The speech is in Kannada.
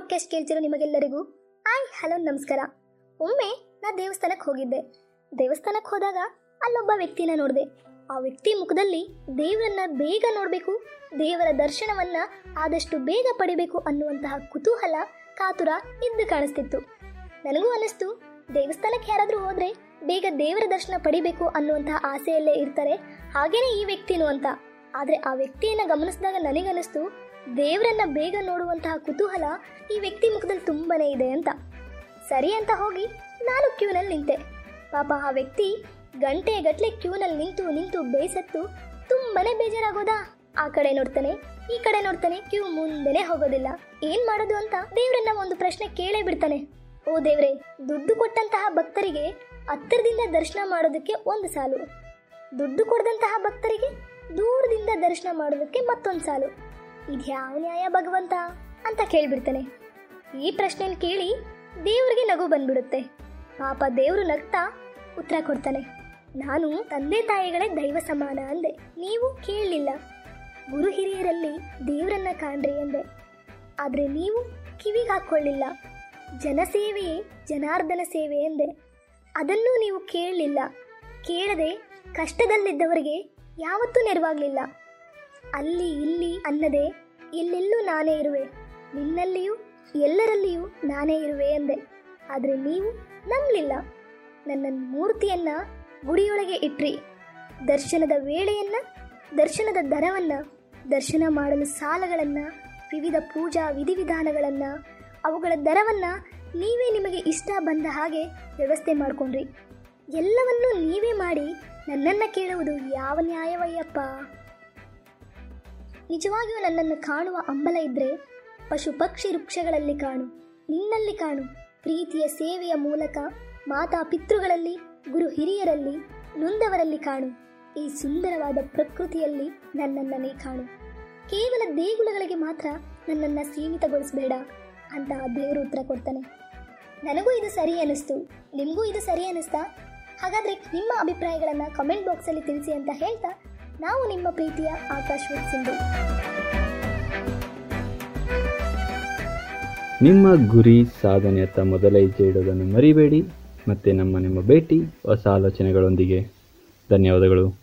ಕೇಳ್ತಿರೋ ನಿಮಗೆಲ್ಲರಿಗೂ ಆಯ್ ಹಲೋ ನಮಸ್ಕಾರ. ಒಮ್ಮೆ ನಾ ದೇವಸ್ಥಾನಕ್ಕೆ ಹೋಗಿದ್ದೆ. ದೇವಸ್ಥಾನಕ್ಕೆ ಹೋದಾಗ ಅಲ್ಲೊಬ್ಬ ವ್ಯಕ್ತಿನ ನೋಡಿದೆ. ಆ ವ್ಯಕ್ತಿ ಮುಖದಲ್ಲಿ ದೇವರನ್ನ ಬೇಗ ನೋಡಬೇಕು, ದೇವರ ದರ್ಶನವನ್ನ ಆದಷ್ಟು ಬೇಗ ಪಡಿಬೇಕು ಅನ್ನುವಂತಹ ಕುತೂಹಲ, ಕಾತುರ ಇದ್ದು ಕಾಣಿಸ್ತಿತ್ತು. ನನಗೂ ಅನ್ನಿಸ್ತು ದೇವಸ್ಥಾನಕ್ಕೆ ಯಾರಾದರೂ ಹೋದ್ರೆ ಬೇಗ ದೇವರ ದರ್ಶನ ಪಡಿಬೇಕು ಅನ್ನುವಂತಹ ಆಸೆಯಲ್ಲೇ ಇರ್ತಾರೆ ಹಾಗೇನೆ ಈ ವ್ಯಕ್ತಿನೂ ಅಂತ. ಆದರೆ ಆ ವ್ಯಕ್ತಿಯನ್ನ ಗಮನಿಸಿದಾಗ ನನಗನ್ನಿಸ್ತು ದೇವರನ್ನ ಬೇಗ ನೋಡುವಂತಹ ಕುತೂಹಲ ಈ ವ್ಯಕ್ತಿ ಮುಖದಲ್ಲಿ ತುಂಬಾ ಇದೆ ಅಂತ. ಸರಿ ಅಂತ ಹೋಗಿ ನಾನು ಕ್ಯೂನಲ್ಲಿ ನಿಂತೆ. ಪಾಪ ಆ ವ್ಯಕ್ತಿ ಗಂಟೆ ಗಟ್ಲೆ ಕ್ಯೂನಲ್ಲಿ ನಿಂತು ನಿಂತು ಬೇಸತ್ತು ತುಂಬಾ ಬೇಜಾರಾಗೋದಾ? ಆ ಕಡೆ ನೋಡ್ತಾನೆ, ಈ ಕಡೆ ನೋಡ್ತಾನೆ, ಕ್ಯೂ ಮುಂದೆನೆ ಹೋಗೋದಿಲ್ಲ. ಏನ್ ಮಾಡೋದು ಅಂತ ದೇವ್ರನ್ನ ಒಂದು ಪ್ರಶ್ನೆ ಕೇಳೇ ಬಿಡ್ತಾನೆ. ಓ ದೇವ್ರೆ, ದುಡ್ಡು ಕೊಟ್ಟಂತಹ ಭಕ್ತರಿಗೆ ಹತ್ತಿರದಿಂದ ದರ್ಶನ ಮಾಡೋದಕ್ಕೆ ಒಂದು ಸಾಲು. ದುಡ್ಡು ಕೊಡದಂತಹ ಭಕ್ತರಿಗೆ ದೂರದಿಂದ ದರ್ಶನ ಮಾಡೋದಕ್ಕೆ ಮತ್ತೊಂದು ಸಾಲು. ಇದ್ಯಾವ ನ್ಯಾಯ ಭಗವಂತ ಅಂತ ಕೇಳ್ಬಿಡ್ತಾನೆ. ಈ ಪ್ರಶ್ನೆನ ಕೇಳಿ ದೇವ್ರಿಗೆ ನಗು ಬಂದ್ಬಿಡುತ್ತೆ. ಪಾಪ ದೇವರು ನಗ್ತಾ ಉತ್ತರ ಕೊಡ್ತಾನೆ. ನಾನು ತಂದೆ ತಾಯಿಗಳೇ ದೈವ ಸಮಾನ ಅಂದೆ. ನೀವು ಕೇಳಲಿಲ್ಲ ಗುರು ಹಿರಿಯರಲ್ಲಿ ದೇವರನ್ನ ಕಾಣ್ರಿ ಅಂದೆ. ಆದರೆ ನೀವು ಕಿವಿಗೆ ಹಾಕ್ಕೊಳ್ಳಿಲ್ಲ. ಜನಸೇವೆಯೇ ಜನಾರ್ದನ ಸೇವೆ ಎಂದೆ ಅದನ್ನೂ ನೀವು ಕೇಳಲಿಲ್ಲ. ಕೇಳದೆ ಕಷ್ಟದಲ್ಲಿದ್ದವರಿಗೆ ಯಾವತ್ತೂ ನೆರವಾಗಲಿಲ್ಲ. ಅಲ್ಲಿ, ಇಲ್ಲಿ ಅನ್ನದೆ ಎಲ್ಲೆಲ್ಲೂ ನಾನೇ ಇರುವೆ. ನಿನ್ನಲ್ಲಿಯೂ, ಎಲ್ಲರಲ್ಲಿಯೂ ನಾನೇ ಇರುವೆ ಎಂದೆ. ಆದರೆ ನೀವು ನಂಬಲಿಲ್ಲ ನನ್ನ ಮೂರ್ತಿಯನ್ನ ಗುಡಿಯೊಳಗೆ ಇಟ್ರಿ. ದರ್ಶನದ ವೇಳೆಯನ್ನ, ದರ್ಶನದ ದರವನ್ನ ದರ್ಶನ ಮಾಡಲು ಸಾಲಗಳನ್ನ, ವಿವಿಧ ಪೂಜಾ ವಿಧಿವಿಧಾನಗಳನ್ನ, ಅವುಗಳ ದರವನ್ನ ನೀವೇ ನಿಮಗೆ ಇಷ್ಟ ಬಂದ ಹಾಗೆ ವ್ಯವಸ್ಥೆ ಮಾಡಿಕೊಂಡ್ರಿ. ಎಲ್ಲವನ್ನೂ ನೀವೇ ಮಾಡಿ ನನ್ನನ್ನು ಕೇಳುವುದು ಯಾವ ನ್ಯಾಯವಯ್ಯಪ್ಪ? ನಿಜವಾಗಿಯೂ ನನ್ನನ್ನು ಕಾಣುವ ಅಂಬಲ ಇದ್ರೆ ಪಶು ಪಕ್ಷಿ ವೃಕ್ಷಗಳಲ್ಲಿ ಕಾಣು ನಿನ್ನಲ್ಲಿ ಕಾಣು. ಪ್ರೀತಿಯ ಸೇವೆಯ ಮೂಲಕ ಮಾತಾ ಪಿತೃಗಳಲ್ಲಿ, ಗುರು ಹಿರಿಯರಲ್ಲಿ, ನೊಂದವರಲ್ಲಿ ಕಾಣು. ಈ ಸುಂದರವಾದ ಪ್ರಕೃತಿಯಲ್ಲಿ ನನ್ನನ್ನೇ ಕಾಣು. ಕೇವಲ ದೇಗುಲಗಳಿಗೆ ಮಾತ್ರ ನನ್ನನ್ನು ಸೀಮಿತಗೊಳಿಸಬೇಡ ಅಂತ ದೇವರು ಉತ್ತರ ಕೊಡ್ತಾನೆ. ನನಗೂ ಇದು ಸರಿ ಅನ್ನಿಸ್ತು, ನಿಮಗೂ ಇದು ಸರಿ ಅನ್ನಿಸ್ತಾ? ಹಾಗಾದ್ರೆ ನಿಮ್ಮ ಅಭಿಪ್ರಾಯಗಳನ್ನು ಕಮೆಂಟ್ ಬಾಕ್ಸಲ್ಲಿ ತಿಳಿಸಿ ಅಂತ ಹೇಳ್ತಾ ನಾವು ನಿಮ್ಮ ಪ್ರೀತಿಯ ಆಕಾಶ್ ಸಿಂಧು. ನಿಮ್ಮ ಗುರಿ ಸಾಧನೆಯತ್ತ ಮೊದಲ ಹೆಜ್ಜೆ ಇಡೋದನ್ನು ಮರಿಬೇಡಿ. ಮತ್ತು ನಮ್ಮ ನಿಮ್ಮ ಭೇಟಿ ಹೊಸ ಆಲೋಚನೆಗಳೊಂದಿಗೆ. ಧನ್ಯವಾದಗಳು.